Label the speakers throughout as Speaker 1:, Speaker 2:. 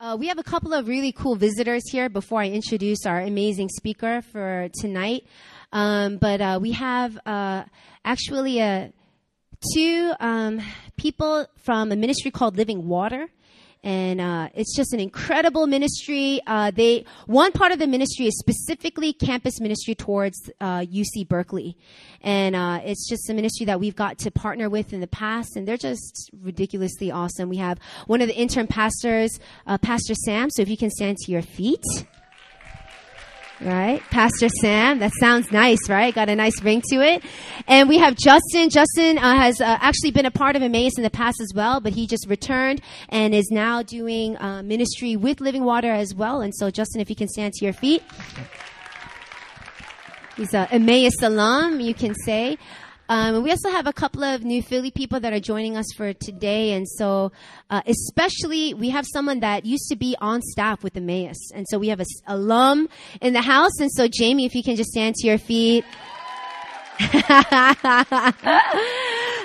Speaker 1: Uh, we have a couple of really cool visitors here before I introduce our amazing speaker for tonight. Um, but uh, we have uh, actually uh, two um, people from a ministry called Living Water and uh, it's just an incredible ministry. Uh, they one part of the ministry is specifically campus ministry towards uh, UC Berkeley, and uh, it's just a ministry that we've got to partner with in the past, and they're just ridiculously awesome. We have one of the intern pastors, uh, Pastor Sam. So if you can stand to your feet right? Pastor Sam. That sounds nice, right? Got a nice ring to it. And we have Justin. Justin uh, has uh, actually been a part of Emmaus in the past as well, but he just returned and is now doing uh, ministry with Living Water as well. And so, Justin, if you can stand to your feet. He's a Emmaus alum, you can say. Um, we also have a couple of new Philly people that are joining us for today. And so, uh, especially, we have someone that used to be on staff with Emmaus. And so we have an alum in the house. And so, Jamie, if you can just stand to your feet.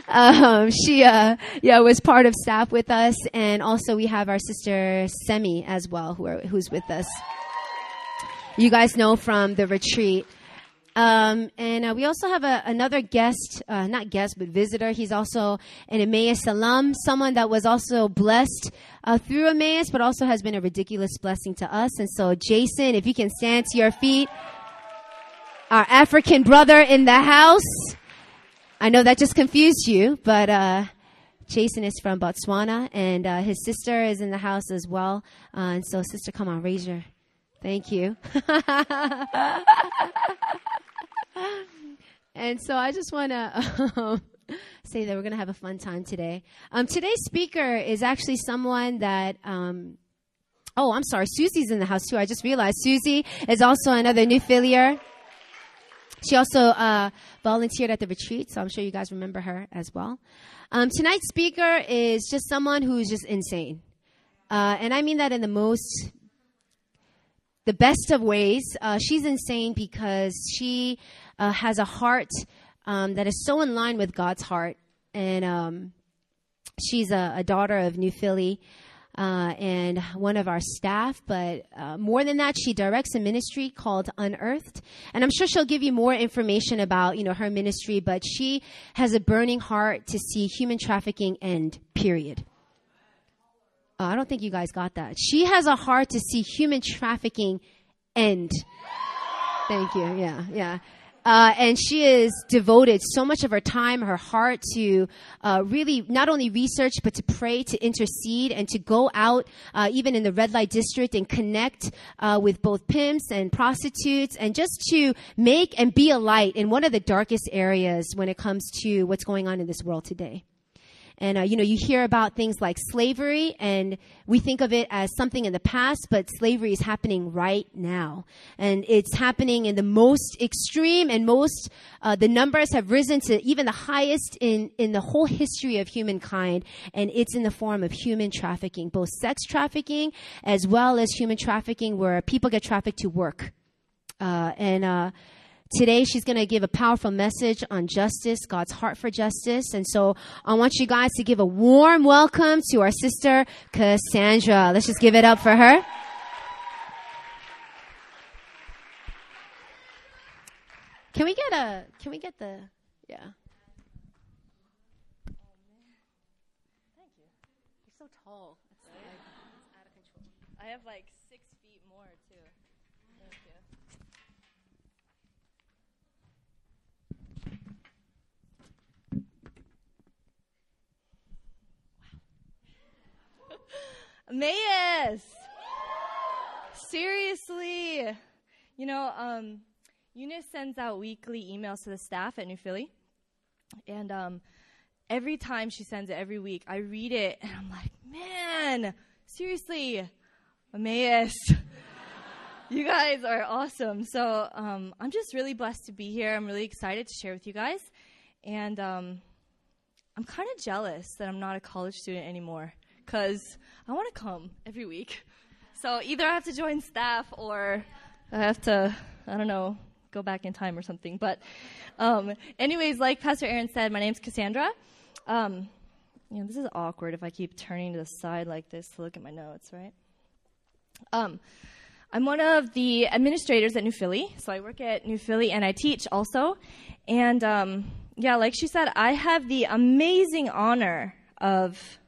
Speaker 1: um, she, uh, yeah, was part of staff with us. And also we have our sister Semi as well, who are, who's with us. You guys know from the retreat. Um, and uh, we also have a, another guest, uh, not guest, but visitor. He's also an Emmaus alum, someone that was also blessed uh, through Emmaus, but also has been a ridiculous blessing to us. And so, Jason, if you can stand to your feet, our African brother in the house. I know that just confused you, but uh, Jason is from Botswana, and uh, his sister is in the house as well. Uh, and so, sister, come on, raise your. Thank you. and so I just want to um, say that we're going to have a fun time today. Um, today's speaker is actually someone that. Um, oh, I'm sorry. Susie's in the house too. I just realized Susie is also another new filier. She also uh, volunteered at the retreat, so I'm sure you guys remember her as well. Um, tonight's speaker is just someone who's just insane. Uh, and I mean that in the most the best of ways. Uh, she's insane because she uh, has a heart um, that is so in line with God's heart. And um, she's a, a, daughter of New Philly uh, and one of our staff. But uh, more than that, she directs a ministry called Unearthed. And I'm sure she'll give you more information about you know her ministry. But she has a burning heart to see human trafficking end. Period. Uh, I don't think you guys got that. She has a heart to see human trafficking end. Thank you. Yeah, yeah. Uh, and she is devoted so much of her time, her heart to uh, really not only research, but to pray, to intercede, and to go out, uh, even in the red light district, and connect uh, with both pimps and prostitutes, and just to make and be a light in one of the darkest areas when it comes to what's going on in this world today. And, uh, you know, you hear about things like slavery, and we think of it as something in the past, but slavery is happening right now. And it's happening in the most extreme and most, uh, the numbers have risen to even the highest in, in the whole history of humankind. And it's in the form of human trafficking, both sex trafficking as well as human trafficking where people get trafficked to work. Uh, and, uh, Today, she's going to give a powerful message on justice, God's heart for justice. And so I want you guys to give a warm welcome to our sister, Cassandra. Let's just give it up for her. Can we get a, can we get the, yeah.
Speaker 2: Thank you. You're so tall. I have like Emmaus. Seriously. You know, um, Eunice sends out weekly emails to the staff at New Philly. And um, every time she sends it, every week, I read it and I'm like, man, seriously, Emmaus. you guys are awesome. So um, I'm just really blessed to be here. I'm really excited to share with you guys. And um, I'm kind of jealous that I'm not a college student anymore because I want to come every week. So either I have to join staff or I have to, I don't know, go back in time or something. But, um, anyways, like Pastor Aaron said, my name's Cassandra. Um, you know, this is awkward if I keep turning to the side like this to look at my notes, right? Um, I'm one of the administrators at New Philly, so I work at New Philly and I teach also. And um, yeah, like she said, I have the amazing honor of.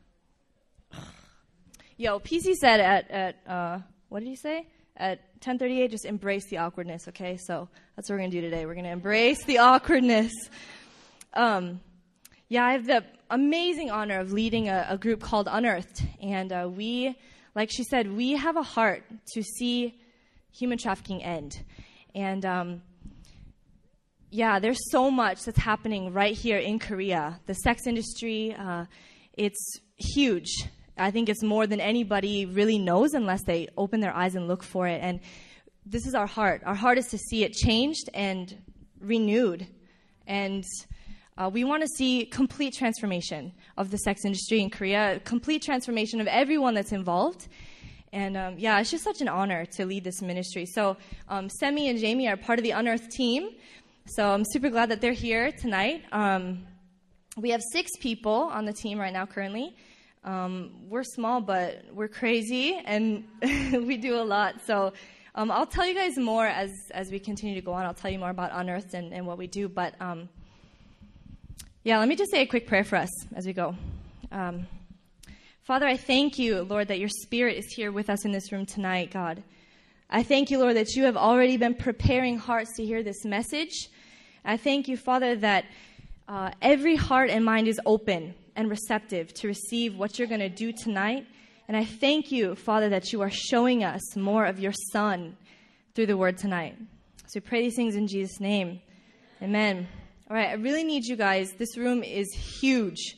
Speaker 2: Yo, PC said at at uh, what did he say? At 10:38, just embrace the awkwardness. Okay, so that's what we're gonna do today. We're gonna embrace the awkwardness. Um, yeah, I have the amazing honor of leading a, a group called Unearthed, and uh, we, like she said, we have a heart to see human trafficking end, and um, yeah, there's so much that's happening right here in Korea. The sex industry, uh, it's huge. I think it's more than anybody really knows unless they open their eyes and look for it. And this is our heart. Our heart is to see it changed and renewed. And uh, we want to see complete transformation of the sex industry in Korea, complete transformation of everyone that's involved. And um, yeah, it's just such an honor to lead this ministry. So, um, Semi and Jamie are part of the Unearthed team. So, I'm super glad that they're here tonight. Um, we have six people on the team right now currently. Um, we're small, but we're crazy, and we do a lot. So, um, I'll tell you guys more as, as we continue to go on. I'll tell you more about Unearthed and, and what we do. But um, yeah, let me just say a quick prayer for us as we go. Um, Father, I thank you, Lord, that your Spirit is here with us in this room tonight, God. I thank you, Lord, that you have already been preparing hearts to hear this message. I thank you, Father, that uh, every heart and mind is open and receptive to receive what you're going to do tonight. And I thank you, Father, that you are showing us more of your Son through the word tonight. So we pray these things in Jesus' name. Amen. All right, I really need you guys. This room is huge,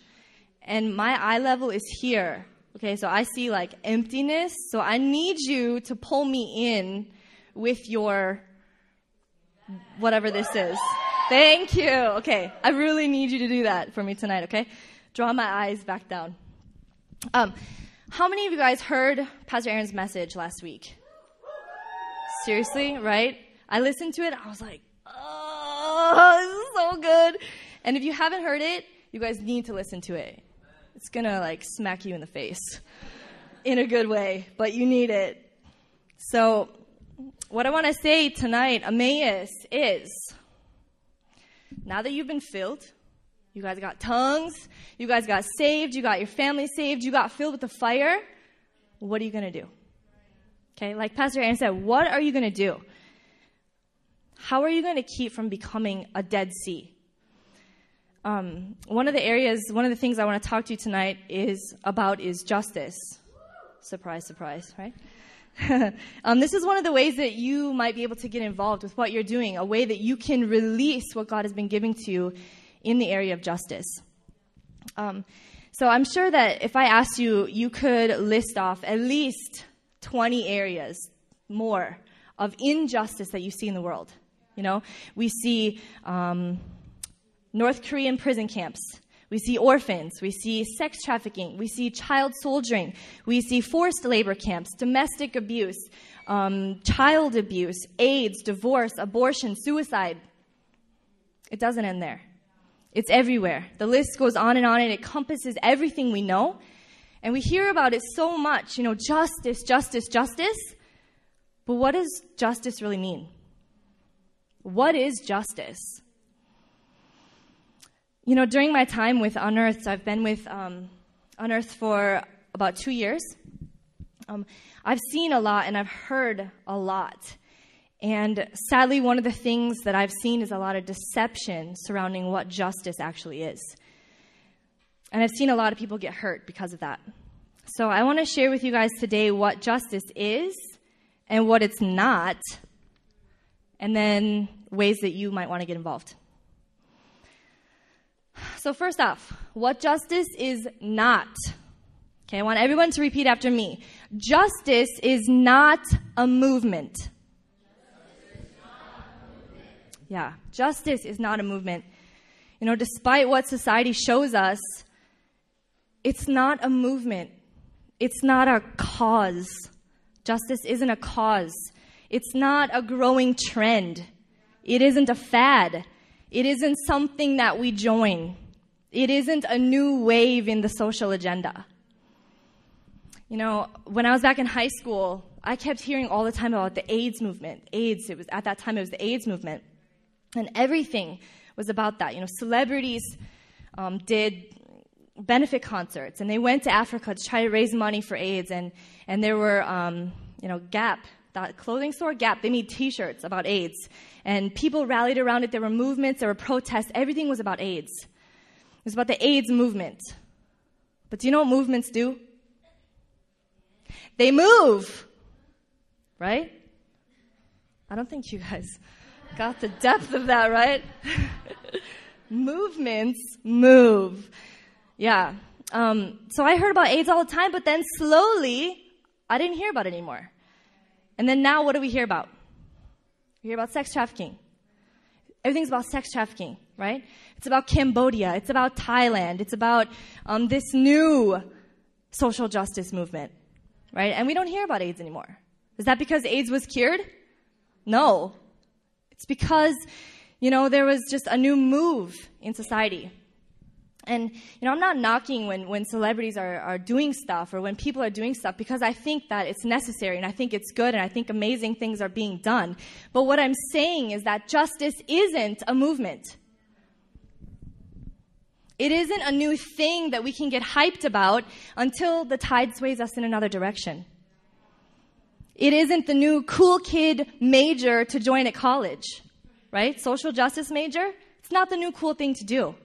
Speaker 2: and my eye level is here. Okay, so I see like emptiness. So I need you to pull me in with your whatever this is. Thank you. Okay, I really need you to do that for me tonight. Okay, draw my eyes back down. Um, how many of you guys heard Pastor Aaron's message last week? Seriously, right? I listened to it. I was like, oh, this is so good. And if you haven't heard it, you guys need to listen to it. It's gonna like smack you in the face in a good way, but you need it. So, what I want to say tonight, Emmaus, is now that you've been filled, you guys got tongues, you guys got saved, you got your family saved, you got filled with the fire, what are you going to do? Okay, like Pastor Aaron said, what are you going to do? How are you going to keep from becoming a Dead Sea? Um, one of the areas, one of the things I want to talk to you tonight is about is justice. Surprise, surprise, right? um, this is one of the ways that you might be able to get involved with what you're doing, a way that you can release what God has been giving to you in the area of justice. Um, so I'm sure that if I asked you, you could list off at least 20 areas more of injustice that you see in the world. You know, we see um, North Korean prison camps. We see orphans. We see sex trafficking. We see child soldiering. We see forced labor camps, domestic abuse, um, child abuse, AIDS, divorce, abortion, suicide. It doesn't end there. It's everywhere. The list goes on and on, and it encompasses everything we know. And we hear about it so much, you know, justice, justice, justice. But what does justice really mean? What is justice? You know, during my time with Unearthed, I've been with um, Unearthed for about two years. Um, I've seen a lot and I've heard a lot. And sadly, one of the things that I've seen is a lot of deception surrounding what justice actually is. And I've seen a lot of people get hurt because of that. So I want to share with you guys today what justice is and what it's not, and then ways that you might want to get involved. So, first off, what justice is not. Okay, I want everyone to repeat after me. Justice is not a movement. Yeah, justice is not a movement. You know, despite what society shows us, it's not a movement. It's not a cause. Justice isn't a cause. It's not a growing trend. It isn't a fad. It isn't something that we join. It isn't a new wave in the social agenda. You know, when I was back in high school, I kept hearing all the time about the AIDS movement. AIDS, it was, at that time, it was the AIDS movement. And everything was about that. You know, celebrities um, did benefit concerts and they went to Africa to try to raise money for AIDS. And, and there were, um, you know, Gap, that clothing store, Gap, they made t shirts about AIDS. And people rallied around it. There were movements, there were protests. Everything was about AIDS. It was about the AIDS movement. But do you know what movements do? They move, right? I don't think you guys got the depth of that, right? Movements move. Yeah. Um, so I heard about AIDS all the time, but then slowly I didn't hear about it anymore. And then now what do we hear about? We hear about sex trafficking. Everything's about sex trafficking, right? It's about Cambodia. It's about Thailand. It's about um, this new social justice movement, right? And we don't hear about AIDS anymore. Is that because AIDS was cured? No. It's because, you know, there was just a new move in society. And, you know, I'm not knocking when, when celebrities are, are doing stuff or when people are doing stuff because I think that it's necessary and I think it's good and I think amazing things are being done. But what I'm saying is that justice isn't a movement. It isn't a new thing that we can get hyped about until the tide sways us in another direction. It isn't the new cool kid major to join at college, right? Social justice major. It's not the new cool thing to do.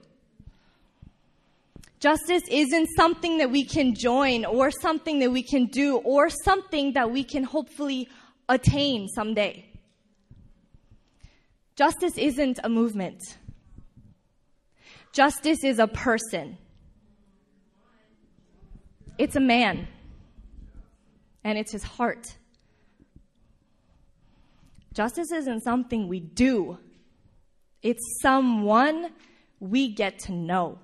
Speaker 2: Justice isn't something that we can join or something that we can do or something that we can hopefully attain someday. Justice isn't a movement. Justice is a person. It's a man. And it's his heart. Justice isn't something we do, it's someone we get to know.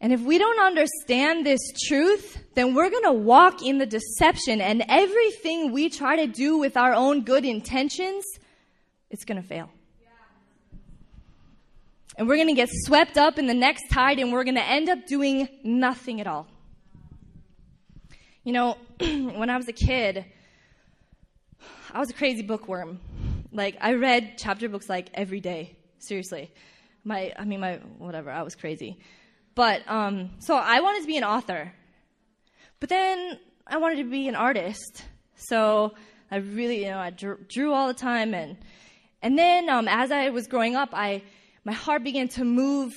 Speaker 2: And if we don't understand this truth, then we're going to walk in the deception and everything we try to do with our own good intentions, it's going to fail. And we're going to get swept up in the next tide and we're going to end up doing nothing at all. You know, when I was a kid, I was a crazy bookworm. Like I read chapter books like every day. Seriously. My I mean my whatever, I was crazy. But um so I wanted to be an author. But then I wanted to be an artist. So I really, you know, I drew, drew all the time and and then um as I was growing up, I my heart began to move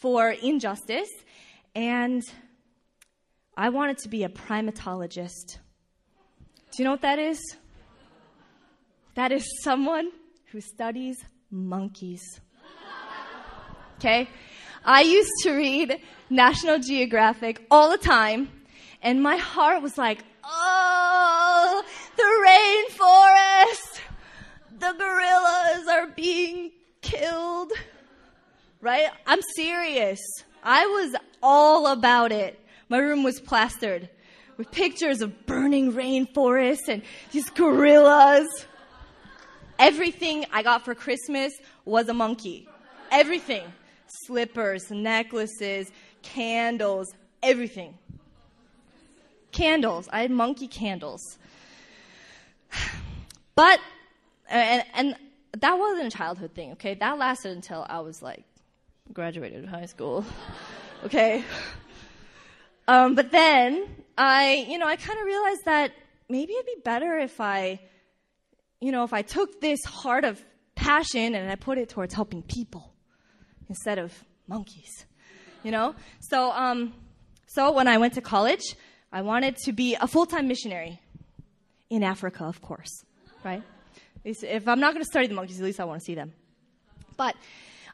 Speaker 2: for injustice and I wanted to be a primatologist. Do you know what that is? That is someone who studies monkeys. Okay? I used to read National Geographic all the time, and my heart was like, oh, the rainforest! The gorillas are being killed. Right? I'm serious. I was all about it. My room was plastered with pictures of burning rainforests and these gorillas. Everything I got for Christmas was a monkey. Everything. Slippers, necklaces, candles, everything. Candles. I had monkey candles. But, and, and that wasn't a childhood thing, okay? That lasted until I was like, graduated high school. okay? Um, but then I, you know, I kind of realized that maybe it'd be better if I you know, if I took this heart of passion and I put it towards helping people instead of monkeys, you know? So, um, so when I went to college, I wanted to be a full-time missionary in Africa, of course, right? If I'm not going to study the monkeys, at least I want to see them. But,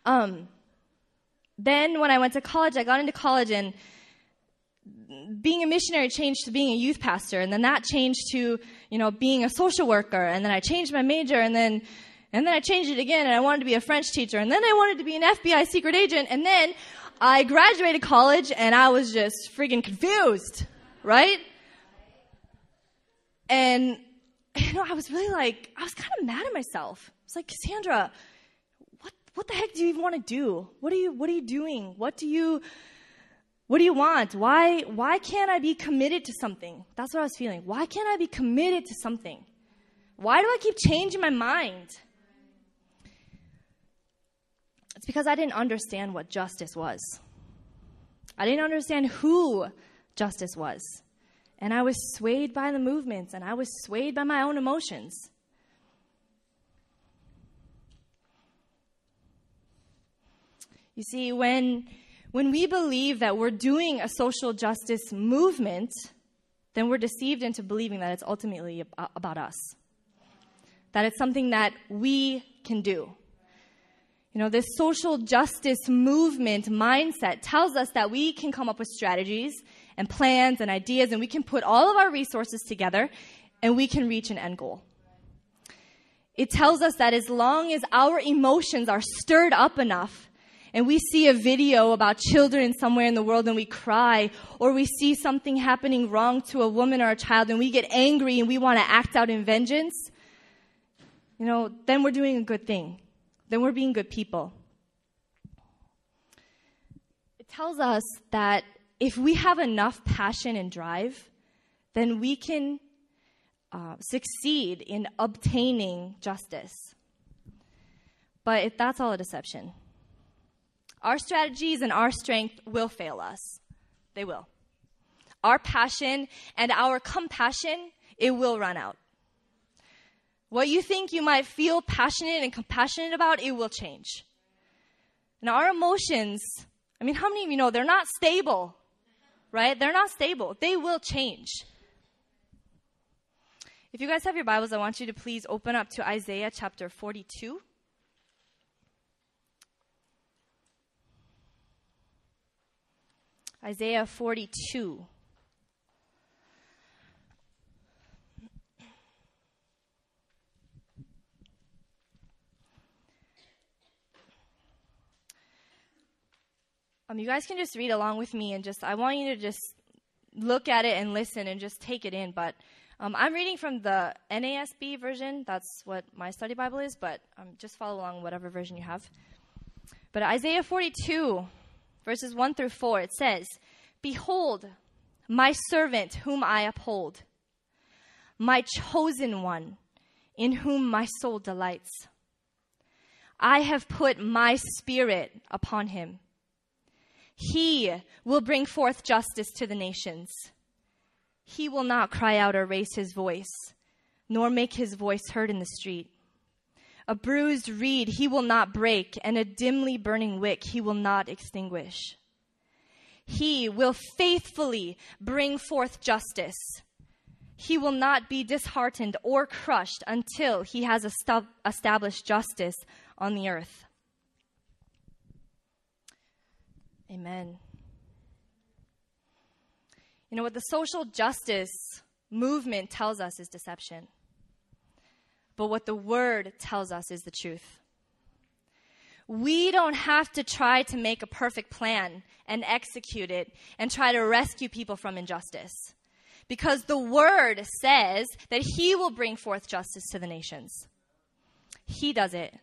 Speaker 2: um, then when I went to college, I got into college and being a missionary changed to being a youth pastor, and then that changed to, you know, being a social worker, and then I changed my major, and then, and then I changed it again, and I wanted to be a French teacher, and then I wanted to be an FBI secret agent, and then I graduated college, and I was just freaking confused, right? And, you know, I was really like, I was kind of mad at myself. I was like, Cassandra, what, what the heck do you even want to do? What are you, what are you doing? What do you, What do you want? Why, why can't I be committed to something? That's what I was feeling. Why can't I be committed to something? Why do I keep changing my mind? It's because I didn't understand what justice was. I didn't understand who justice was. And I was swayed by the movements and I was swayed by my own emotions. You see, when, when we believe that we're doing a social justice movement, then we're deceived into believing that it's ultimately about us. That it's something that we can do. You know, this social justice movement mindset tells us that we can come up with strategies and plans and ideas and we can put all of our resources together and we can reach an end goal. It tells us that as long as our emotions are stirred up enough and we see a video about children somewhere in the world and we cry, or we see something happening wrong to a woman or a child and we get angry and we want to act out in vengeance, you know, then we're doing a good thing. Then we're being good people. It tells us that if we have enough passion and drive, then we can uh, succeed in obtaining justice. But if that's all a deception. Our strategies and our strength will fail us. They will. Our passion and our compassion, it will run out. What you think you might feel passionate and compassionate about, it will change. And our emotions, I mean, how many of you know they're not stable, right? They're not stable. They will change. If you guys have your Bibles, I want you to please open up to Isaiah chapter 42. Isaiah 42. Um, you guys can just read along with me and just, I want you to just look at it and listen and just take it in. But um, I'm reading from the NASB version. That's what my study Bible is, but um, just follow along whatever version you have. But Isaiah 42, verses 1 through 4, it says, Behold, my servant whom I uphold, my chosen one, in whom my soul delights. I have put my spirit upon him. He will bring forth justice to the nations. He will not cry out or raise his voice, nor make his voice heard in the street. A bruised reed he will not break, and a dimly burning wick he will not extinguish. He will faithfully bring forth justice. He will not be disheartened or crushed until he has established justice on the earth. Amen. You know what the social justice movement tells us is deception. But what the word tells us is the truth. We don't have to try to make a perfect plan and execute it and try to rescue people from injustice. Because the word says that he will bring forth justice to the nations. He does it.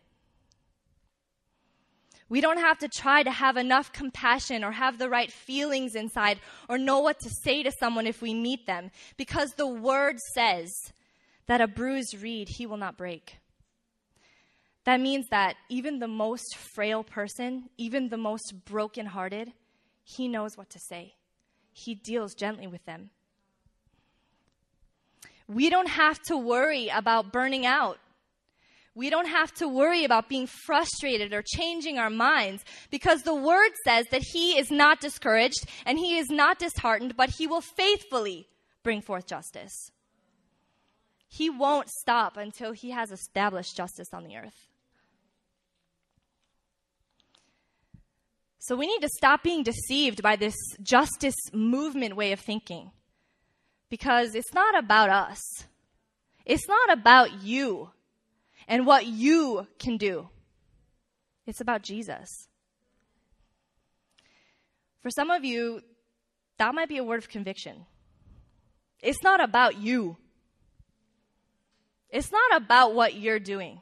Speaker 2: We don't have to try to have enough compassion or have the right feelings inside or know what to say to someone if we meet them because the word says that a bruised reed he will not break. That means that even the most frail person, even the most brokenhearted, he knows what to say. He deals gently with them. We don't have to worry about burning out. We don't have to worry about being frustrated or changing our minds because the word says that he is not discouraged and he is not disheartened, but he will faithfully bring forth justice. He won't stop until he has established justice on the earth. So we need to stop being deceived by this justice movement way of thinking. Because it's not about us. It's not about you and what you can do. It's about Jesus. For some of you, that might be a word of conviction. It's not about you. It's not about what you're doing.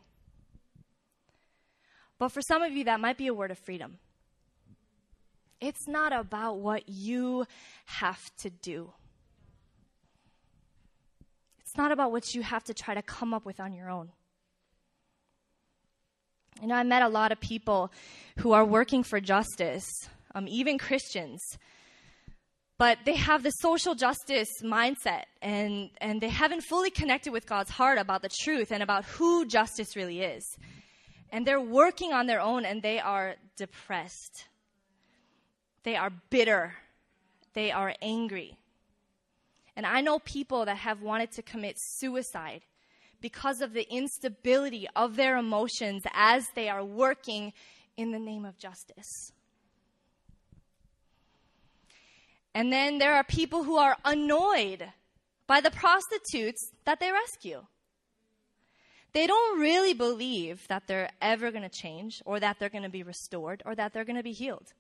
Speaker 2: But for some of you, that might be a word of freedom. It's not about what you have to do. It's not about what you have to try to come up with on your own. You know, I met a lot of people who are working for justice, um, even Christians, but they have the social justice mindset and, and they haven't fully connected with God's heart about the truth and about who justice really is. And they're working on their own and they are depressed. They are bitter. They are angry. And I know people that have wanted to commit suicide because of the instability of their emotions as they are working in the name of justice. And then there are people who are annoyed by the prostitutes that they rescue. They don't really believe that they're ever going to change or that they're going to be restored or that they're going to be healed.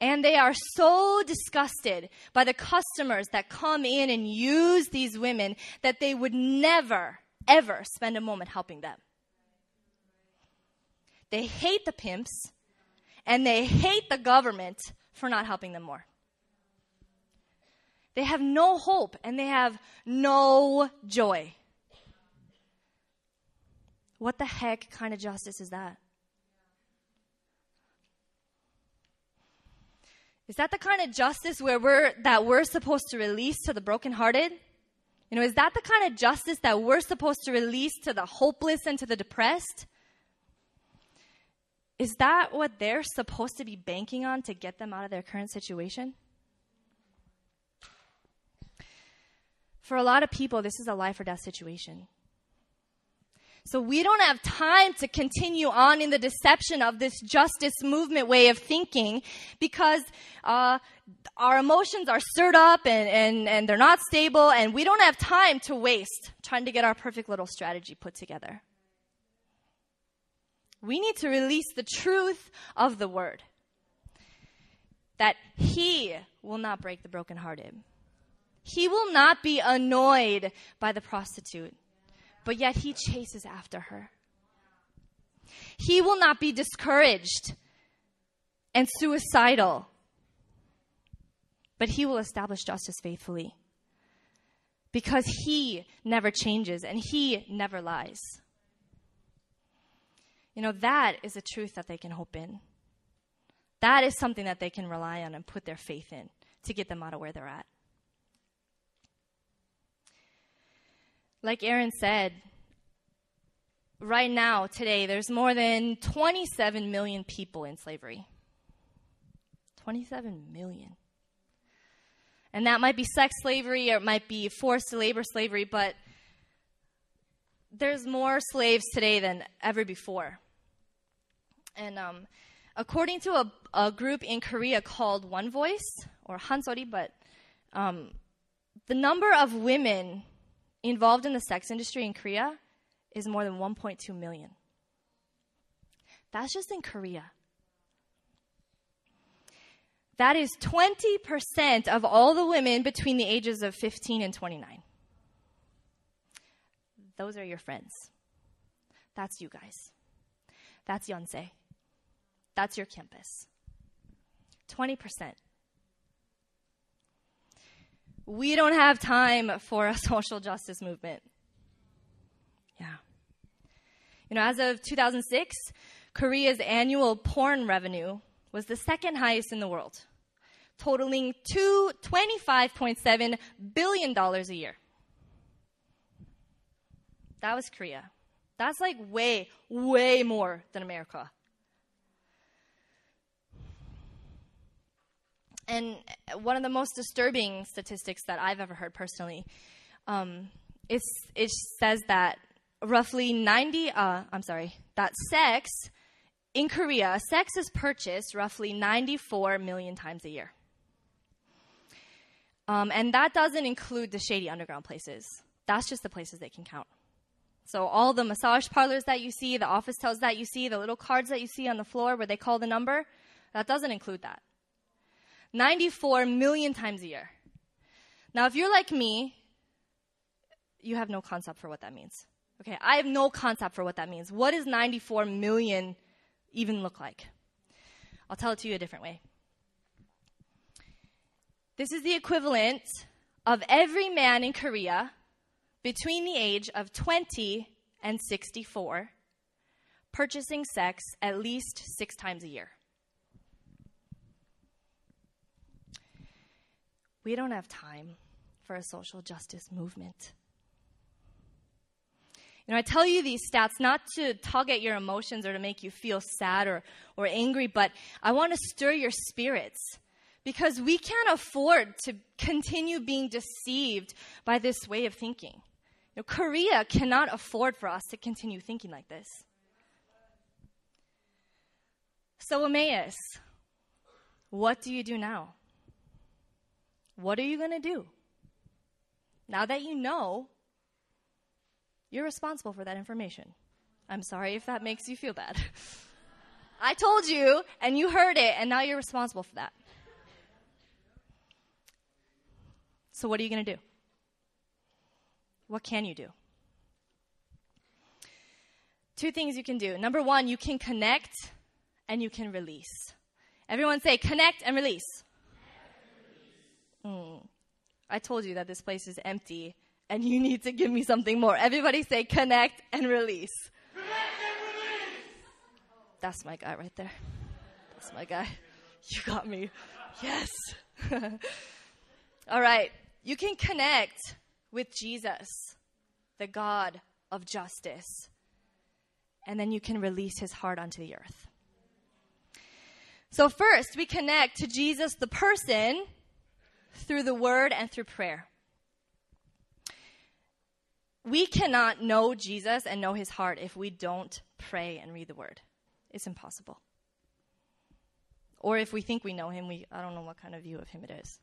Speaker 2: And they are so disgusted by the customers that come in and use these women that they would never, ever spend a moment helping them. They hate the pimps and they hate the government for not helping them more. They have no hope and they have no joy. What the heck kind of justice is that? Is that the kind of justice where we're, that we're supposed to release to the brokenhearted? You know, is that the kind of justice that we're supposed to release to the hopeless and to the depressed? Is that what they're supposed to be banking on to get them out of their current situation? For a lot of people, this is a life or death situation. So we don't have time to continue on in the deception of this justice movement way of thinking because uh, our emotions are stirred up and, and, and they're not stable, and we don't have time to waste trying to get our perfect little strategy put together. We need to release the truth of the word that He will not break the brokenhearted. He will not be annoyed by the prostitute but yet he chases after her. He will not be discouraged and suicidal, but he will establish justice faithfully because he never changes and he never lies. You know, that is a truth that they can hope in. That is something that they can rely on and put their faith in to get them out of where they're at. like Aaron said, right now, today, there's more than 27 million people in slavery. 27 million. And that might be sex slavery or it might be forced labor slavery, but there's more slaves today than ever before. And um, according to a, a, group in Korea called One Voice, or Hansori, but um, the number of women involved in the sex industry in Korea is more than 1.2 million. That's just in Korea. That is 20% of all the women between the ages of 15 and 29. Those are your friends. That's you guys. That's Yonsei. That's your campus. 20%. We don't have time for a social justice movement. Yeah. You know, as of 2006, Korea's annual porn revenue was the second highest in the world, totaling two, $25.7 billion a year. That was Korea. That's like way, way more than America. And one of the most disturbing statistics that I've ever heard personally um, is it says that roughly 90, uh, I'm sorry, that sex in Korea, sex is purchased roughly 94 million times a year. Um, and that doesn't include the shady underground places. That's just the places they can count. So all the massage parlors that you see, the officetels that you see, the little cards that you see on the floor where they call the number, that doesn't include that. 94 million times a year. Now, if you're like me, you have no concept for what that means. Okay, I have no concept for what that means. What does 94 million even look like? I'll tell it to you a different way. This is the equivalent of every man in Korea between the age of 20 and 64 purchasing sex at least six times a year. We don't have time for a social justice movement. You know, I tell you these stats not to tug at your emotions or to make you feel sad or, or angry, but I want to stir your spirits because we can't afford to continue being deceived by this way of thinking. You know, Korea cannot afford for us to continue thinking like this. So, Emmaus, what do you do now? What are you going to do? Now that you know, you're responsible for that information. I'm sorry if that makes you feel bad. I told you, and you heard it, and now you're responsible for that. So, what are you going to do? What can you do? Two things you can do. Number one, you can connect and you can release. Everyone say connect and release. Mm. I told you that this place is empty and you need to give me something more. Everybody say connect and release. Connect and release. That's my guy right there. That's my guy. You got me. Yes. All right. You can connect with Jesus, the God of justice, and then you can release his heart onto the earth. So, first, we connect to Jesus, the person, through the word and through prayer. We cannot know Jesus and know his heart if we don't pray and read the word. It's impossible. Or if we think we know him, we I don't know what kind of view of him it is.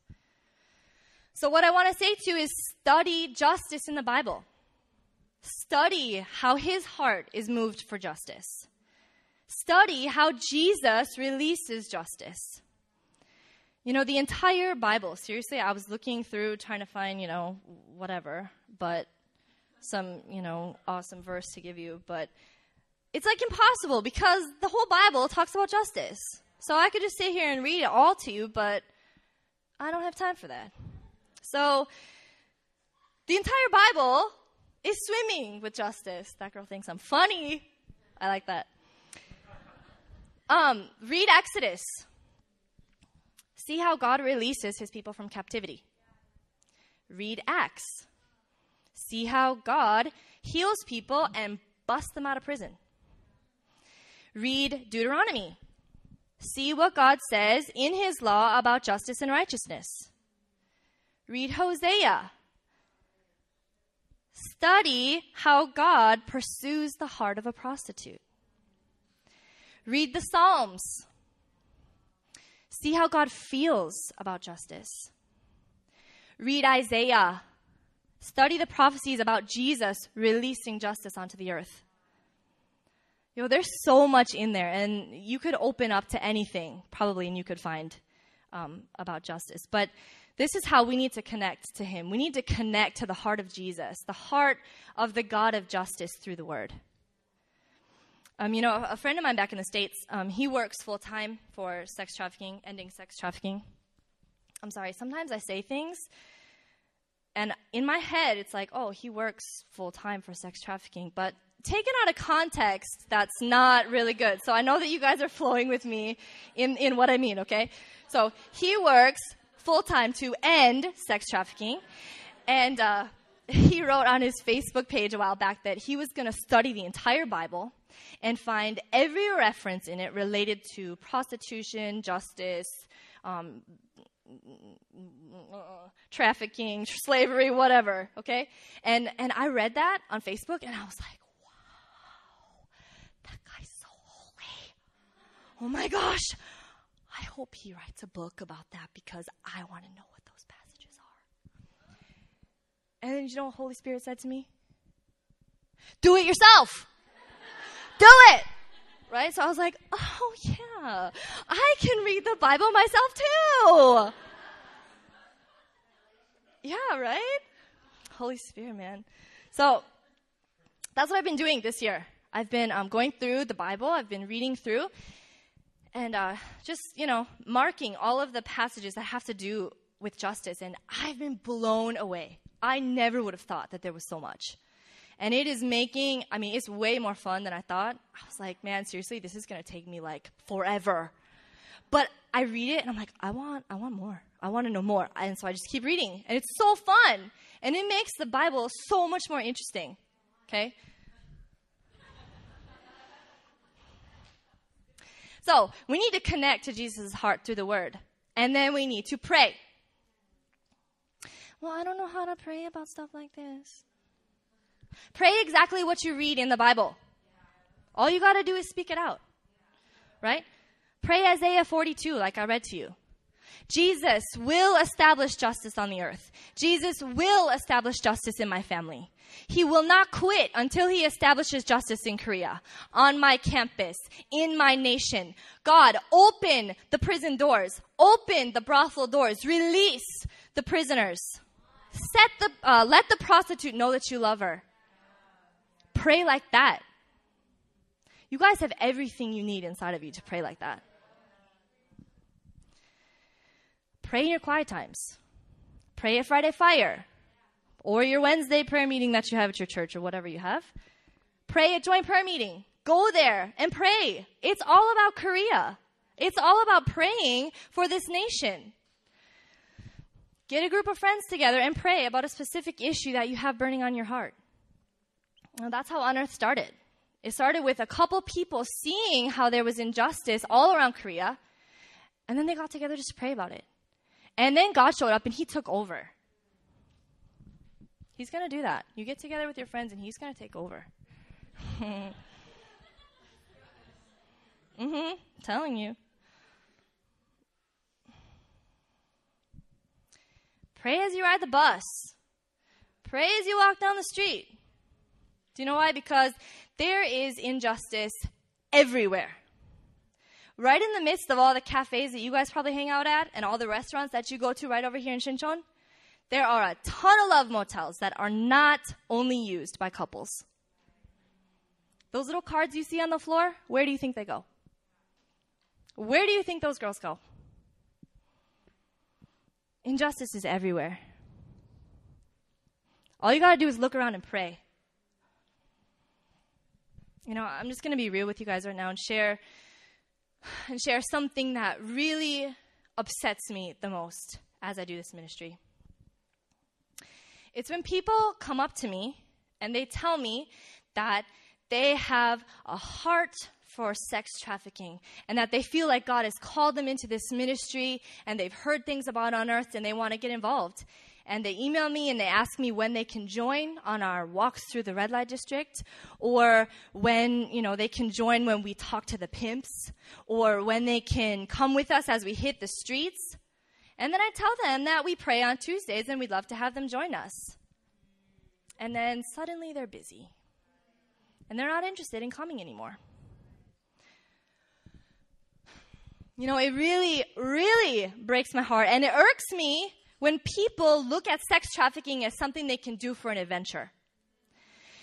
Speaker 2: So what I want to say to you is study justice in the Bible. Study how his heart is moved for justice. Study how Jesus releases justice. You know, the entire Bible, seriously, I was looking through trying to find, you know, whatever, but some, you know, awesome verse to give you, but it's like impossible because the whole Bible talks about justice. So I could just sit here and read it all to you, but I don't have time for that. So the entire Bible is swimming with justice. That girl thinks I'm funny. I like that. Um, read Exodus. See how God releases his people from captivity. Read Acts. See how God heals people and busts them out of prison. Read Deuteronomy. See what God says in his law about justice and righteousness. Read Hosea. Study how God pursues the heart of a prostitute. Read the Psalms. See how God feels about justice. Read Isaiah. Study the prophecies about Jesus releasing justice onto the earth. You know, there's so much in there, and you could open up to anything, probably, and you could find um, about justice. But this is how we need to connect to Him. We need to connect to the heart of Jesus, the heart of the God of justice through the Word. Um, you know, a friend of mine back in the States, um, he works full time for sex trafficking, ending sex trafficking. I'm sorry, sometimes I say things, and in my head, it's like, oh, he works full time for sex trafficking. But taken out of context, that's not really good. So I know that you guys are flowing with me in, in what I mean, okay? So he works full time to end sex trafficking. And uh, he wrote on his Facebook page a while back that he was going to study the entire Bible and find every reference in it related to prostitution, justice, um, trafficking, slavery, whatever. Okay, and and I read that on Facebook, and I was like, wow, that guy's so holy. Oh my gosh, I hope he writes a book about that because I want to know what those passages are. And then you know what Holy Spirit said to me? Do it yourself. Do it. Right? So I was like, oh yeah, I can read the Bible myself too. Yeah, right? Holy Spirit, man. So that's what I've been doing this year. I've been um, going through the Bible, I've been reading through, and uh, just, you know, marking all of the passages that have to do with justice. And I've been blown away. I never would have thought that there was so much. And it is making, I mean, it's way more fun than I thought. I was like, man, seriously, this is going to take me like forever. But I read it and I'm like, I want, I want more. I want to know more. And so I just keep reading. And it's so fun. And it makes the Bible so much more interesting. Okay? So we need to connect to Jesus' heart through the word. And then we need to pray. Well, I don't know how to pray about stuff like this. Pray exactly what you read in the Bible. All you got to do is speak it out. Right? Pray Isaiah 42, like I read to you. Jesus will establish justice on the earth. Jesus will establish justice in my family. He will not quit until he establishes justice in Korea, on my campus, in my nation. God, open the prison doors, open the brothel doors, release the prisoners. Set the, uh, let the prostitute know that you love her. Pray like that. You guys have everything you need inside of you to pray like that. Pray in your quiet times. Pray at Friday Fire or your Wednesday prayer meeting that you have at your church or whatever you have. Pray at joint prayer meeting. Go there and pray. It's all about Korea. It's all about praying for this nation. Get a group of friends together and pray about a specific issue that you have burning on your heart. That's how Unearth started. It started with a couple people seeing how there was injustice all around Korea, and then they got together just to pray about it. And then God showed up and He took over. He's going to do that. You get together with your friends and He's going to take over. mm hmm. Telling you. Pray as you ride the bus. Pray as you walk down the street. Do you know why? Because there is injustice everywhere. Right in the midst of all the cafes that you guys probably hang out at and all the restaurants that you go to right over here in Shincheon, there are a ton of love motels that are not only used by couples. Those little cards you see on the floor, where do you think they go? Where do you think those girls go? Injustice is everywhere. All you got to do is look around and pray. You know, I'm just going to be real with you guys right now and share and share something that really upsets me the most as I do this ministry. It's when people come up to me and they tell me that they have a heart for sex trafficking and that they feel like God has called them into this ministry and they've heard things about Unearthed and they want to get involved. And they email me and they ask me when they can join on our walks through the red light district or when, you know, they can join when we talk to the pimps or when they can come with us as we hit the streets. And then I tell them that we pray on Tuesdays and we'd love to have them join us. And then suddenly they're busy. And they're not interested in coming anymore. You know, it really, really breaks my heart and it irks me when people look at sex trafficking as something they can do for an adventure.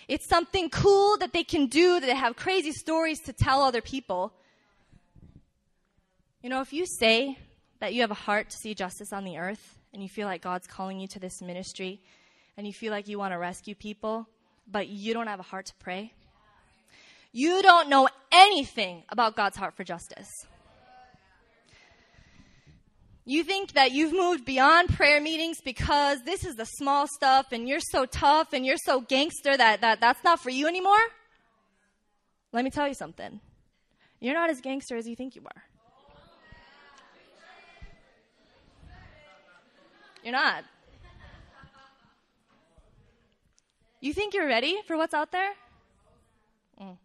Speaker 2: It's something cool that they can do, that they have crazy stories to tell other people. You know, if you say that you have a heart to see justice on the earth and you feel like God's calling you to this ministry and you feel like you want to rescue people, but you don't have a heart to pray, you don't know anything about God's heart for justice. You think that you've moved beyond prayer meetings because this is the small stuff and you're so tough and you're so gangster that, that that's not for you anymore? Let me tell you something. You're not as gangster as you think you are. You're not. You think you're ready for what's out there? Mm.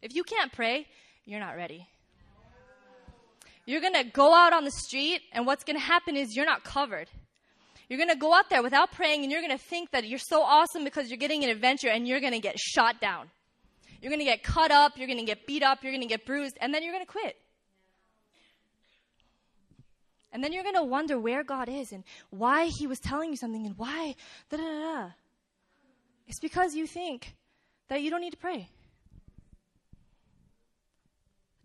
Speaker 2: If you can't pray, you're not ready. You're going to go out on the street, and what's going to happen is you're not covered. You're going to go out there without praying, and you're going to think that you're so awesome because you're getting an adventure, and you're going to get shot down. You're going to get cut up, you're going to get beat up, you're going to get bruised, and then you're going to quit. And then you're going to wonder where God is and why He was telling you something and why. Da, da, da. It's because you think that you don't need to pray.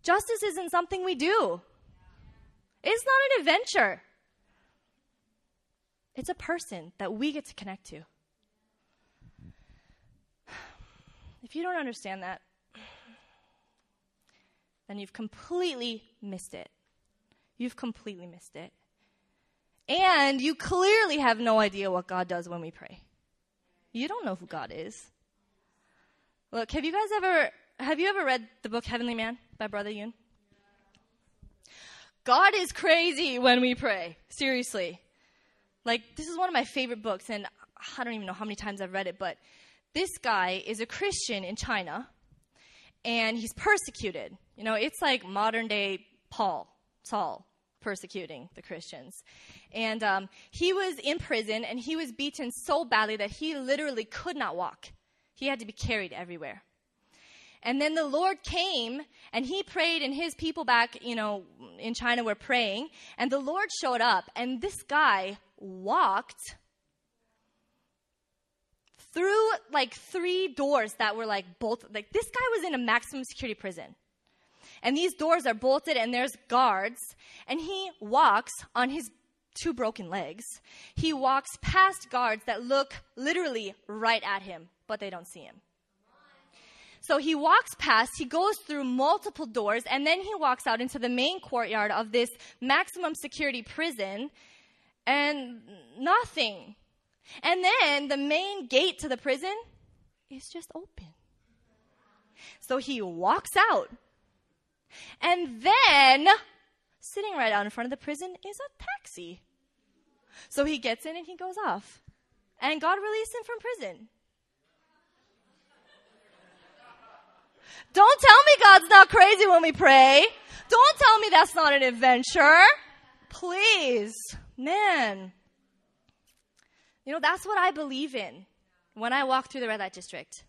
Speaker 2: Justice isn't something we do. It's not an adventure. It's a person that we get to connect to. If you don't understand that, then you've completely missed it. You've completely missed it. And you clearly have no idea what God does when we pray. You don't know who God is. Look, have you guys ever have you ever read the book Heavenly Man by Brother Yun? God is crazy when we pray. Seriously. Like this is one of my favorite books and I don't even know how many times I've read it, but this guy is a Christian in China and he's persecuted. You know, it's like modern day Paul, Saul persecuting the Christians. And um, he was in prison and he was beaten so badly that he literally could not walk. He had to be carried everywhere. And then the Lord came and he prayed and his people back, you know, in China were praying and the Lord showed up and this guy walked through like three doors that were like bolted. Like this guy was in a maximum security prison. And these doors are bolted and there's guards. And he walks on his two broken legs. He walks past guards that look literally right at him, but they don't see him. So he walks past, he goes through multiple doors, and then he walks out into the main courtyard of this maximum security prison, and nothing. And then the main gate to the prison is just open. So he walks out. And then, sitting right out in front of the prison is a taxi. So he gets in and he goes off. And God released him from prison. Don't tell me God's not crazy when we pray. Don't tell me that's not an adventure. Please. Man. You know, that's what I believe in when I walk through the red light district.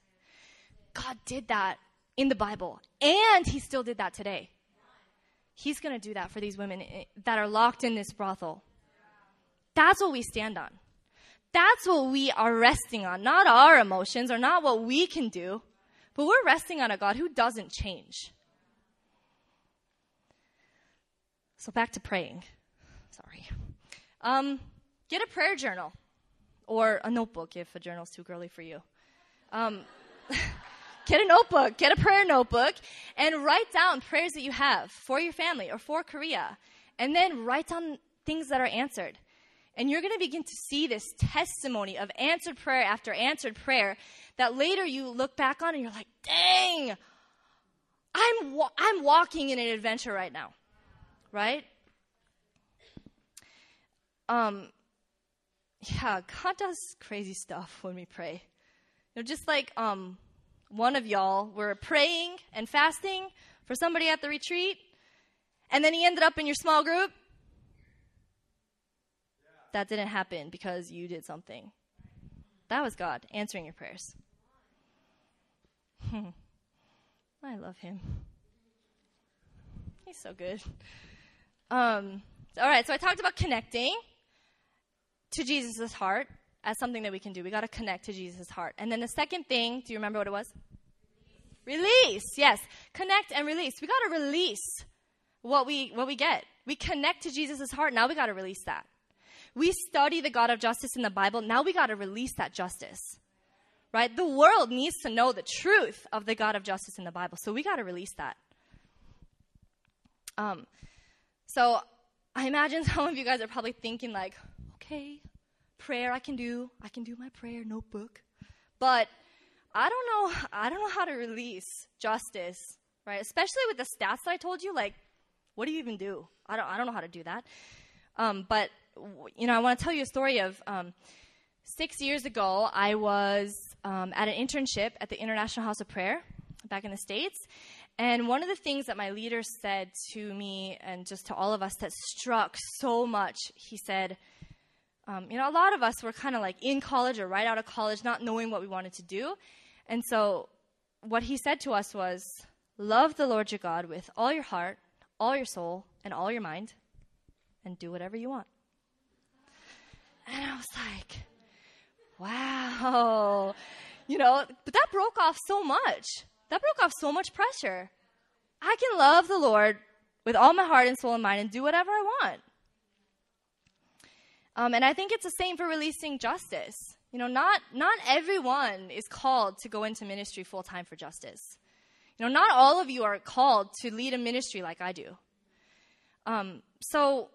Speaker 2: God did that in the Bible, and He still did that today. He's going to do that for these women eh, that are locked in this brothel. That's what we stand on. That's what we are resting on, not our emotions or not what we can do, but we're resting on a God who doesn't change. So back to praying. Sorry. Um, get a prayer journal or a notebook if a journal's too girly for you. Um, get a notebook, get a prayer notebook, and write down prayers that you have for your family or for Korea. And then write down things that are answered. And you're going to begin to see this testimony of answered prayer after answered prayer that later you look back on and you're like, dang, I'm, wa- I'm walking in an adventure right now. Right? Um, yeah, God does crazy stuff when we pray. You know, just like um, one of y'all were praying and fasting for somebody at the retreat, and then he ended up in your small group. That didn't happen because you did something. That was God answering your prayers. I love him. He's so good. Um, all right, so I talked about connecting to Jesus' heart as something that we can do. We got to connect to Jesus' heart. And then the second thing, do you remember what it was? Release. release. Yes. Connect and release. We got to release what we what we get. We connect to Jesus' heart. Now we got to release that. We study the God of justice in the Bible. Now we got to release that justice. Right? The world needs to know the truth of the God of justice in the Bible. So we got to release that. Um so I imagine some of you guys are probably thinking like, okay, prayer I can do. I can do my prayer notebook. But I don't know I don't know how to release justice, right? Especially with the stats I told you like what do you even do? I don't I don't know how to do that. Um, but you know, I want to tell you a story of um, 6 years ago I was um, at an internship at the International House of Prayer back in the States. And one of the things that my leader said to me and just to all of us that struck so much, he said, um, you know, a lot of us were kind of like in college or right out of college, not knowing what we wanted to do. And so what he said to us was, love the Lord your God with all your heart, all your soul, and all your mind, and do whatever you want. And I was like, wow. You know, but that broke off so much. That broke off so much pressure. I can love the Lord with all my heart and soul and mind and do whatever I want. Um, and I think it's the same for releasing justice. You know, not, not everyone is called to go into ministry full time for justice. You know, not all of you are called to lead a ministry like I do. Um, so,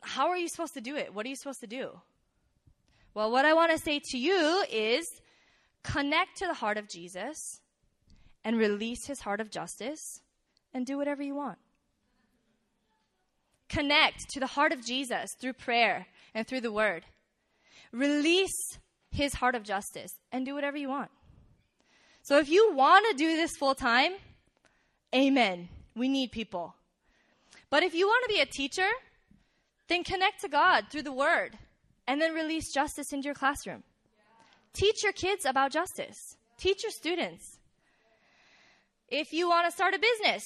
Speaker 2: how are you supposed to do it? What are you supposed to do? Well, what I want to say to you is connect to the heart of Jesus and release his heart of justice and do whatever you want. Connect to the heart of Jesus through prayer and through the word. Release his heart of justice and do whatever you want. So if you want to do this full time, amen. We need people. But if you want to be a teacher, then connect to God through the word and then release justice into your classroom. Teach your kids about justice. Teach your students. If you want to start a business,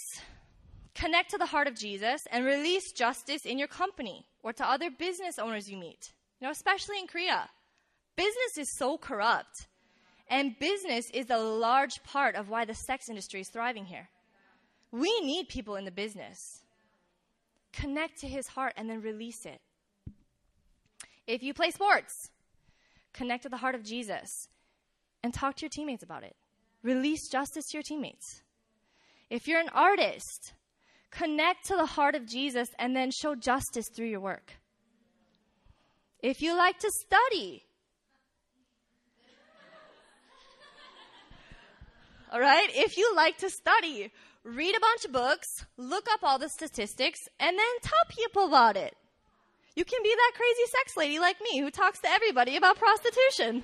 Speaker 2: connect to the heart of Jesus and release justice in your company or to other business owners you meet. You know, especially in Korea. Business is so corrupt. And business is a large part of why the sex industry is thriving here. We need people in the business. Connect to his heart and then release it. If you play sports, connect to the heart of Jesus and talk to your teammates about it. Release justice to your teammates. If you're an artist, connect to the heart of Jesus and then show justice through your work. If you like to study, all right, if you like to study, read a bunch of books, look up all the statistics, and then tell people about it. You can be that crazy sex lady like me who talks to everybody about prostitution.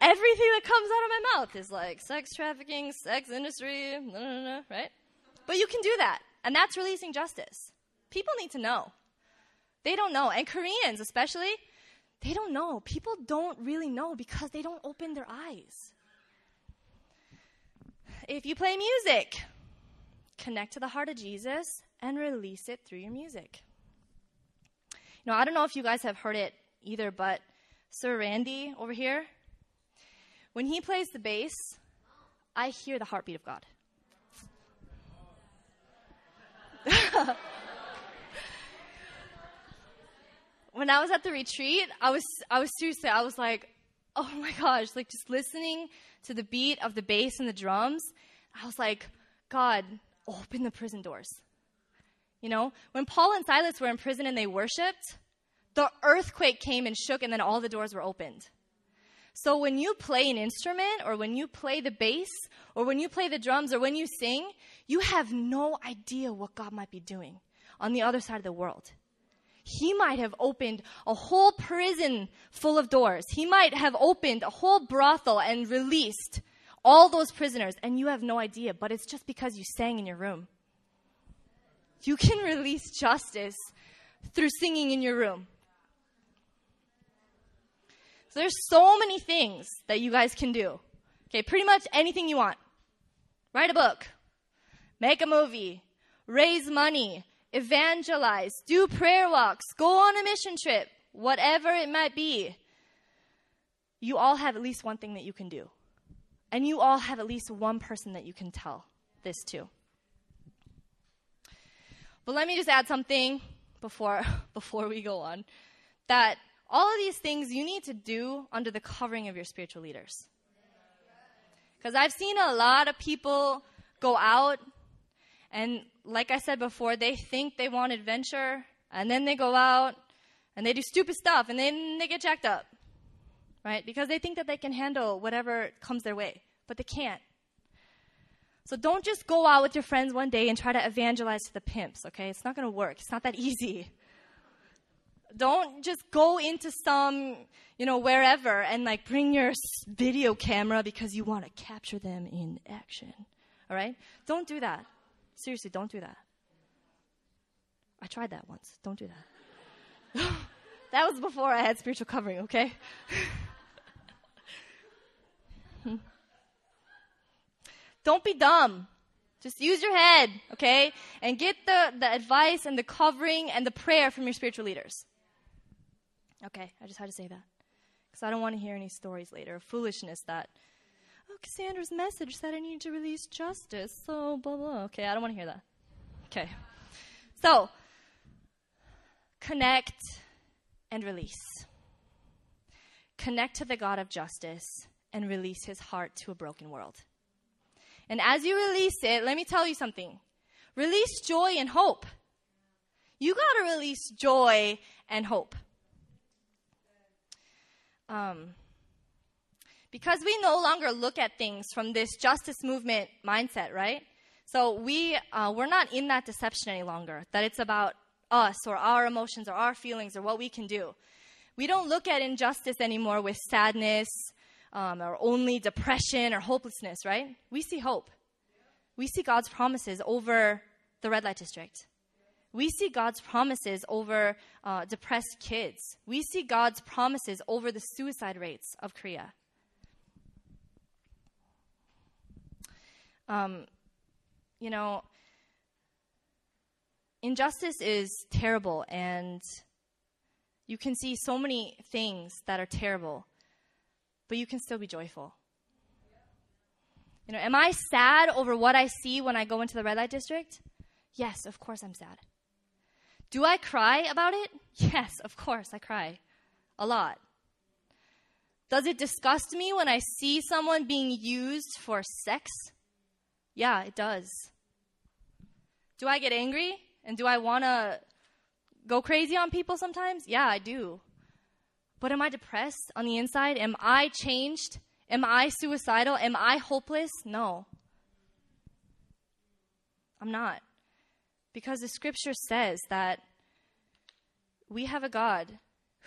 Speaker 2: Everything that comes out of my mouth is like sex trafficking, sex industry, blah, blah, blah, right? But you can do that, and that's releasing justice. People need to know. They don't know, and Koreans especially, they don't know. People don't really know because they don't open their eyes. If you play music, connect to the heart of Jesus and release it through your music. You know, I don't know if you guys have heard it either, but Sir Randy over here, when he plays the bass, I hear the heartbeat of God. when I was at the retreat, I was I was seriously I was like, oh my gosh, like just listening to the beat of the bass and the drums, I was like, God, open the prison doors. You know, when Paul and Silas were in prison and they worshiped, the earthquake came and shook, and then all the doors were opened. So when you play an instrument, or when you play the bass, or when you play the drums, or when you sing, you have no idea what God might be doing on the other side of the world. He might have opened a whole prison full of doors. He might have opened a whole brothel and released all those prisoners, and you have no idea, but it's just because you sang in your room. You can release justice through singing in your room. So there's so many things that you guys can do. Okay, pretty much anything you want. Write a book, make a movie, raise money, evangelize, do prayer walks, go on a mission trip, whatever it might be. You all have at least one thing that you can do. And you all have at least one person that you can tell this to. But let me just add something before, before we go on. That all of these things you need to do under the covering of your spiritual leaders. Because I've seen a lot of people go out, and like I said before, they think they want adventure, and then they go out and they do stupid stuff, and then they get jacked up, right? Because they think that they can handle whatever comes their way, but they can't. So don't just go out with your friends one day and try to evangelize to the pimps, okay? It's not going to work. It's not that easy. Don't just go into some, you know, wherever and like bring your video camera because you want to capture them in action. All right? Don't do that. Seriously, don't do that. I tried that once. Don't do that. that was before I had spiritual covering, okay? Don't be dumb. Just use your head, okay? And get the, the advice and the covering and the prayer from your spiritual leaders. Okay, I just had to say that. Because I don't want to hear any stories later of foolishness that, oh, Cassandra's message said I need to release justice, so blah, blah. Okay, I don't want to hear that. Okay. So, connect and release. Connect to the God of justice and release his heart to a broken world. And as you release it, let me tell you something release joy and hope. You got to release joy and hope. Um, because we no longer look at things from this justice movement mindset, right? So we uh, we're not in that deception any longer. That it's about us or our emotions or our feelings or what we can do. We don't look at injustice anymore with sadness um, or only depression or hopelessness, right? We see hope. We see God's promises over the red light district. We see God's promises over uh, depressed kids. We see God's promises over the suicide rates of Korea. Um, you know, injustice is terrible, and you can see so many things that are terrible, but you can still be joyful. You know, am I sad over what I see when I go into the red light district? Yes, of course I'm sad. Do I cry about it? Yes, of course I cry. A lot. Does it disgust me when I see someone being used for sex? Yeah, it does. Do I get angry? And do I want to go crazy on people sometimes? Yeah, I do. But am I depressed on the inside? Am I changed? Am I suicidal? Am I hopeless? No. I'm not. Because the scripture says that we have a God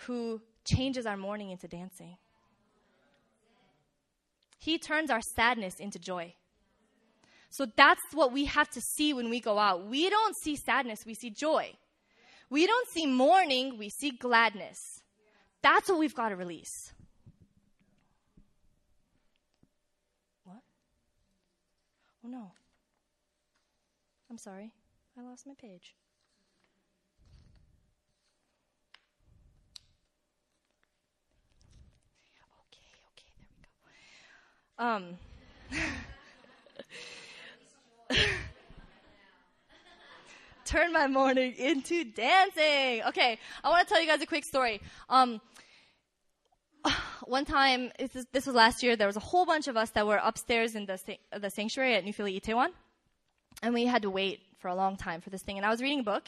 Speaker 2: who changes our mourning into dancing. He turns our sadness into joy. So that's what we have to see when we go out. We don't see sadness, we see joy. We don't see mourning, we see gladness. That's what we've got to release. What? Oh no. I'm sorry. I lost my page. Okay, okay, there we go. Um turn my morning into dancing. Okay, I want to tell you guys a quick story. Um, one time, this was last year, there was a whole bunch of us that were upstairs in the, the sanctuary at New Philly Itaewon. And we had to wait for a long time for this thing. And I was reading a book.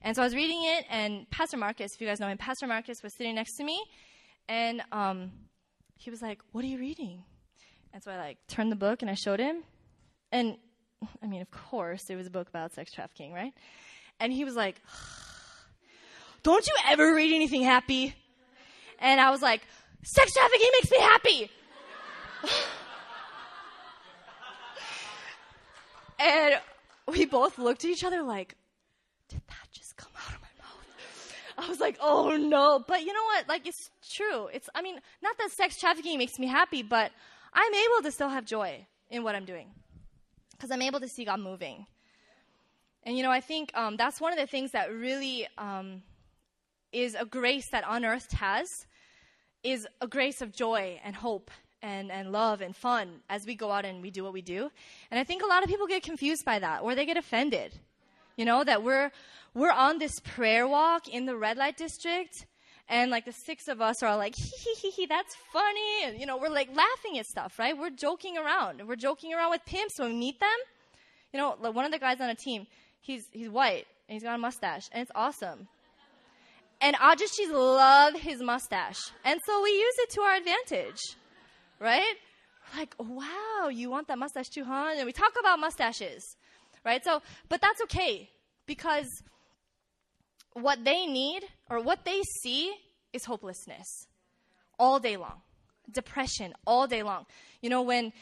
Speaker 2: And so I was reading it, and Pastor Marcus, if you guys know him, Pastor Marcus was sitting next to me. And um, he was like, What are you reading? And so I like turned the book and I showed him. And I mean, of course, it was a book about sex trafficking, right? And he was like, Don't you ever read anything happy? And I was like, Sex trafficking makes me happy. and we both looked at each other like, Did that just come out of my mouth? I was like, Oh no. But you know what? Like, it's true. It's, I mean, not that sex trafficking makes me happy, but I'm able to still have joy in what I'm doing because I'm able to see God moving. And you know, I think um, that's one of the things that really um, is a grace that unearthed has, is a grace of joy and hope and, and love and fun as we go out and we do what we do. And I think a lot of people get confused by that, or they get offended. You know, that we're we're on this prayer walk in the red light district, and like the six of us are all like, hee hee hee that's funny. And, you know, we're like laughing at stuff, right? We're joking around. We're joking around with pimps when we meet them. You know, like one of the guys on a team, he's, he's white and he's got a mustache and it's awesome. And Ajishis love his mustache. And so we use it to our advantage, right? Like, wow, you want that mustache too, huh? And we talk about mustaches, right? So, but that's okay because what they need or what they see is hopelessness all day long, depression all day long. You know, when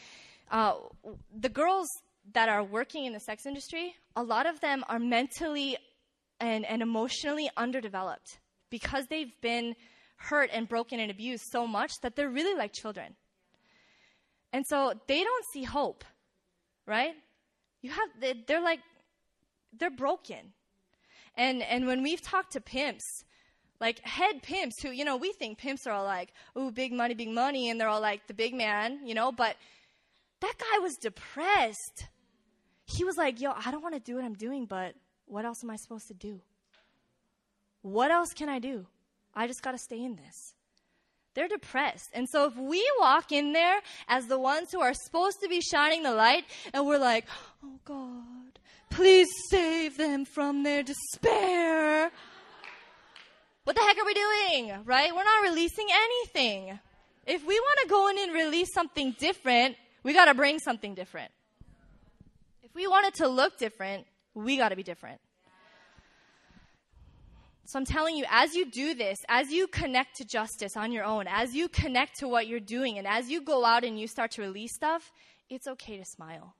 Speaker 2: uh, the girls that are working in the sex industry, a lot of them are mentally and, and emotionally underdeveloped because they've been hurt and broken and abused so much that they're really like children. And so they don't see hope, right? You have, they're like, they're broken. And, and when we've talked to pimps, like head pimps who, you know, we think pimps are all like, ooh, big money, big money, and they're all like the big man, you know, but That guy was depressed. He was like, yo, I don't want to do what I'm doing, but what else am I supposed to do? What else can I do? I just got to stay in this. They're depressed. And so if we walk in there as the ones who are supposed to be shining the light and we're like, oh God, please save them from their despair. What the heck are we doing? Right? We're not releasing anything. If we want to go in and release something different, we got to bring something different. If we want it to look different, we got to be different. So I'm telling you, as you do this, as you connect to justice on your own, as you connect to what you're doing, and as you go out and you start to release stuff, it's okay to smile.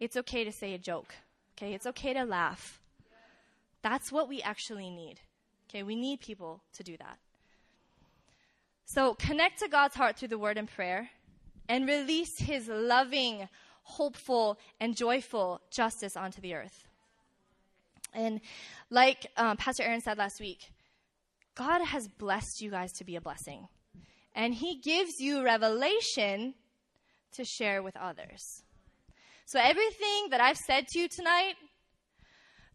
Speaker 2: It's okay to say a joke. Okay? It's okay to laugh. That's what we actually need. Okay? We need people to do that. So connect to God's heart through the word and prayer and release his loving, hopeful, and joyful justice onto the earth. And like um, Pastor Aaron said last week, God has blessed you guys to be a blessing. And He gives you revelation to share with others. So, everything that I've said to you tonight,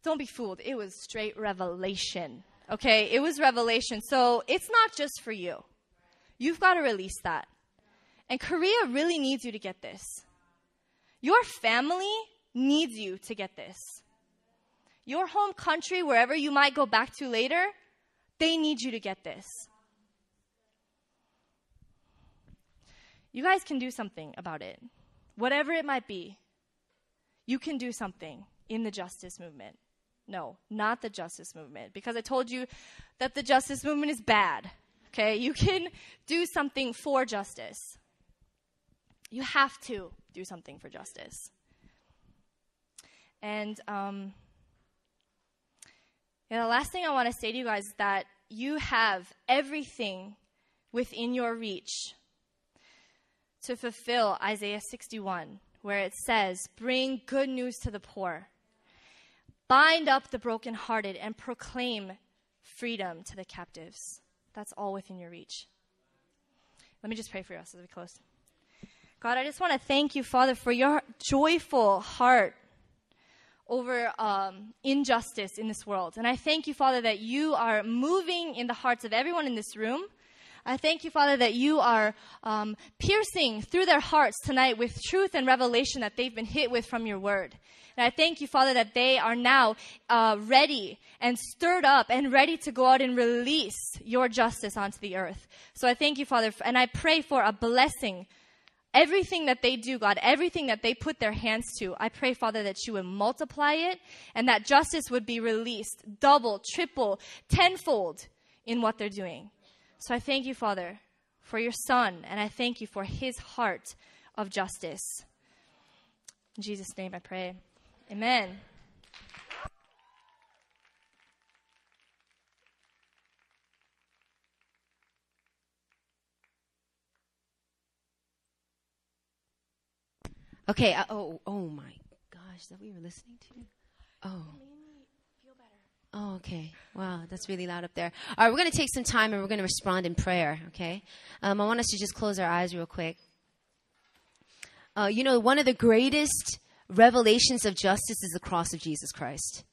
Speaker 2: don't be fooled. It was straight revelation. Okay? It was revelation. So, it's not just for you. You've got to release that. And Korea really needs you to get this. Your family needs you to get this. Your home country, wherever you might go back to later, they need you to get this. You guys can do something about it. Whatever it might be, you can do something in the justice movement. No, not the justice movement, because I told you that the justice movement is bad. Okay? You can do something for justice. You have to do something for justice. And um, and the last thing I want to say to you guys is that you have everything within your reach to fulfill Isaiah 61, where it says, Bring good news to the poor, bind up the brokenhearted, and proclaim freedom to the captives. That's all within your reach. Let me just pray for us as we close. God, I just want to thank you, Father, for your joyful heart over um, injustice in this world. And I thank you, Father, that you are moving in the hearts of everyone in this room. I thank you, Father, that you are um, piercing through their hearts tonight with truth and revelation that they've been hit with from your word. And I thank you, Father, that they are now uh, ready and stirred up and ready to go out and release your justice onto the earth. So I thank you, Father, and I pray for a blessing Everything that they do, God, everything that they put their hands to, I pray, Father, that you would multiply it and that justice would be released double, triple, tenfold in what they're doing. So I thank you, Father, for your son, and I thank you for his heart of justice. In Jesus' name I pray. Amen.
Speaker 1: Okay. Uh, oh, oh my gosh, that you were listening to? Oh. Oh, okay. Wow, that's really loud up there. All right, we're going to take some time and we're going to respond in prayer, okay? Um, I want us to just close our eyes real quick. Uh, you know, one of the greatest revelations of justice is the cross of Jesus Christ.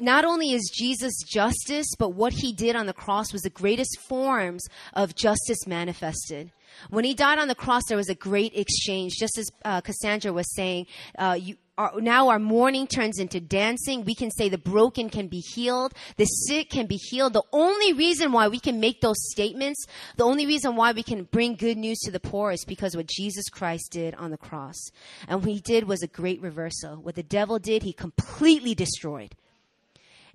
Speaker 1: not only is Jesus justice, but what he did on the cross was the greatest forms of justice manifested. When he died on the cross, there was a great exchange. Just as uh, Cassandra was saying, uh, you, our, now our mourning turns into dancing. We can say the broken can be healed, the sick can be healed. The only reason why we can make those statements, the only reason why we can bring good news to the poor is because what Jesus Christ did on the cross. And what he did was a great reversal. What the devil did, he completely destroyed.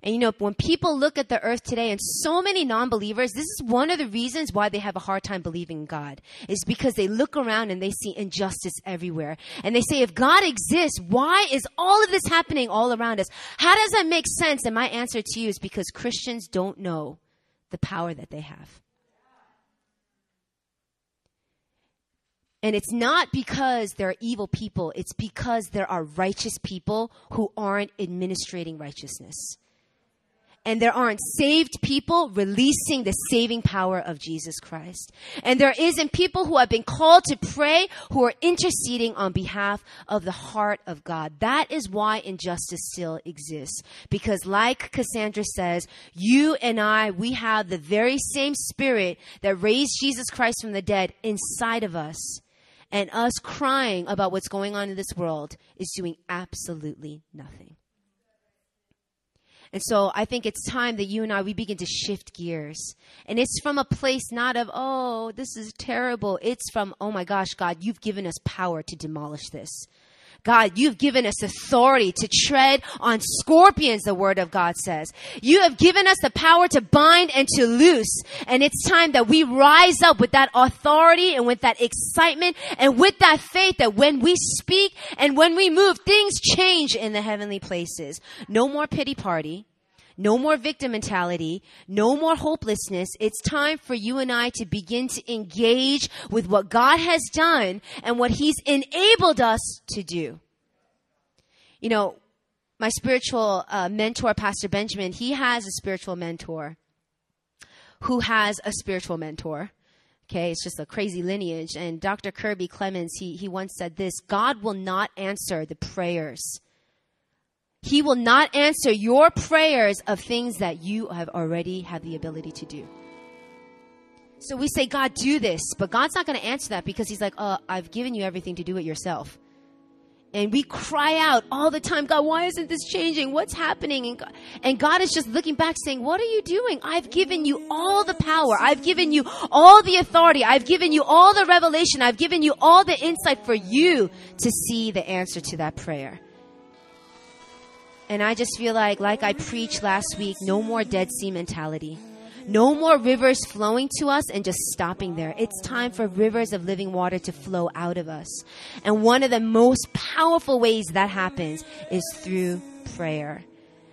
Speaker 1: And you know, when people look at the earth today and so many non-believers, this is one of the reasons why they have a hard time believing in God. Is because they look around and they see injustice everywhere. And they say, if God exists, why is all of this happening all around us? How does that make sense? And my answer to you is because Christians don't know the power that they have. And it's not because there are evil people, it's because there are righteous people who aren't administrating righteousness. And there aren't saved people releasing the saving power of Jesus Christ. And there isn't people who have been called to pray who are interceding on behalf of the heart of God. That is why injustice still exists. Because like Cassandra says, you and I, we have the very same spirit that raised Jesus Christ from the dead inside of us. And us crying about what's going on in this world is doing absolutely nothing. And so I think it's time that you and I, we begin to shift gears. And it's from a place not of, oh, this is terrible. It's from, oh my gosh, God, you've given us power to demolish this. God, you've given us authority to tread on scorpions, the word of God says. You have given us the power to bind and to loose. And it's time that we rise up with that authority and with that excitement and with that faith that when we speak and when we move, things change in the heavenly places. No more pity party. No more victim mentality. No more hopelessness. It's time for you and I to begin to engage with what God has done and what He's enabled us to do. You know, my spiritual uh, mentor, Pastor Benjamin, he has a spiritual mentor who has a spiritual mentor. Okay, it's just a crazy lineage. And Dr. Kirby Clements, he, he once said this God will not answer the prayers he will not answer your prayers of things that you have already had the ability to do. So we say, God, do this. But God's not going to answer that because He's like, uh, I've given you everything to do it yourself. And we cry out all the time, God, why isn't this changing? What's happening? And God, and God is just looking back saying, What are you doing? I've given you all the power. I've given you all the authority. I've given you all the revelation. I've given you all the insight for you to see the answer to that prayer. And I just feel like, like I preached last week, no more Dead Sea mentality. No more rivers flowing to us and just stopping there. It's time for rivers of living water to flow out of us. And one of the most powerful ways that happens is through prayer.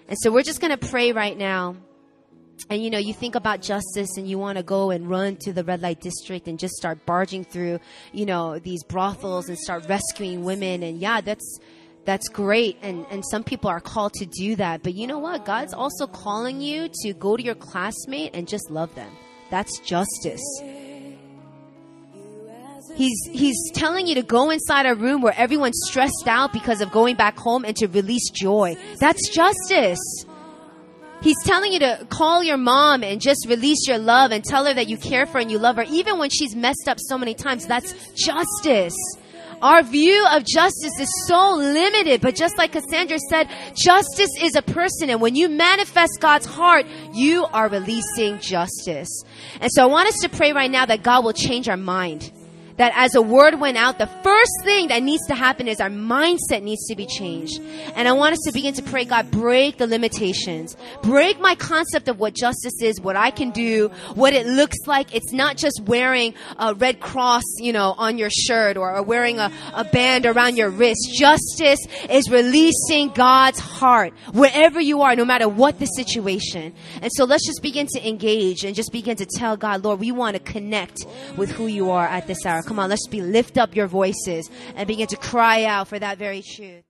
Speaker 1: And so we're just going to pray right now. And you know, you think about justice and you want to go and run to the red light district and just start barging through, you know, these brothels and start rescuing women. And yeah, that's, that's great and, and some people are called to do that but you know what? God's also calling you to go to your classmate and just love them. That's justice. He's he's telling you to go inside a room where everyone's stressed out because of going back home and to release joy. That's justice. He's telling you to call your mom and just release your love and tell her that you care for her and you love her, even when she's messed up so many times. That's justice. Our view of justice is so limited, but just like Cassandra said, justice is a person, and when you manifest God's heart, you are releasing justice. And so I want us to pray right now that God will change our mind that as a word went out, the first thing that needs to happen is our mindset needs to be changed. And I want us to begin to pray, God, break the limitations. Break my concept of what justice is, what I can do, what it looks like. It's not just wearing a red cross, you know, on your shirt or, or wearing a, a band around your wrist. Justice is releasing God's heart wherever you are, no matter what the situation. And so let's just begin to engage and just begin to tell God, Lord, we want to connect with who you are at this hour. Come on, let's be lift up your voices and begin to cry out for that very truth.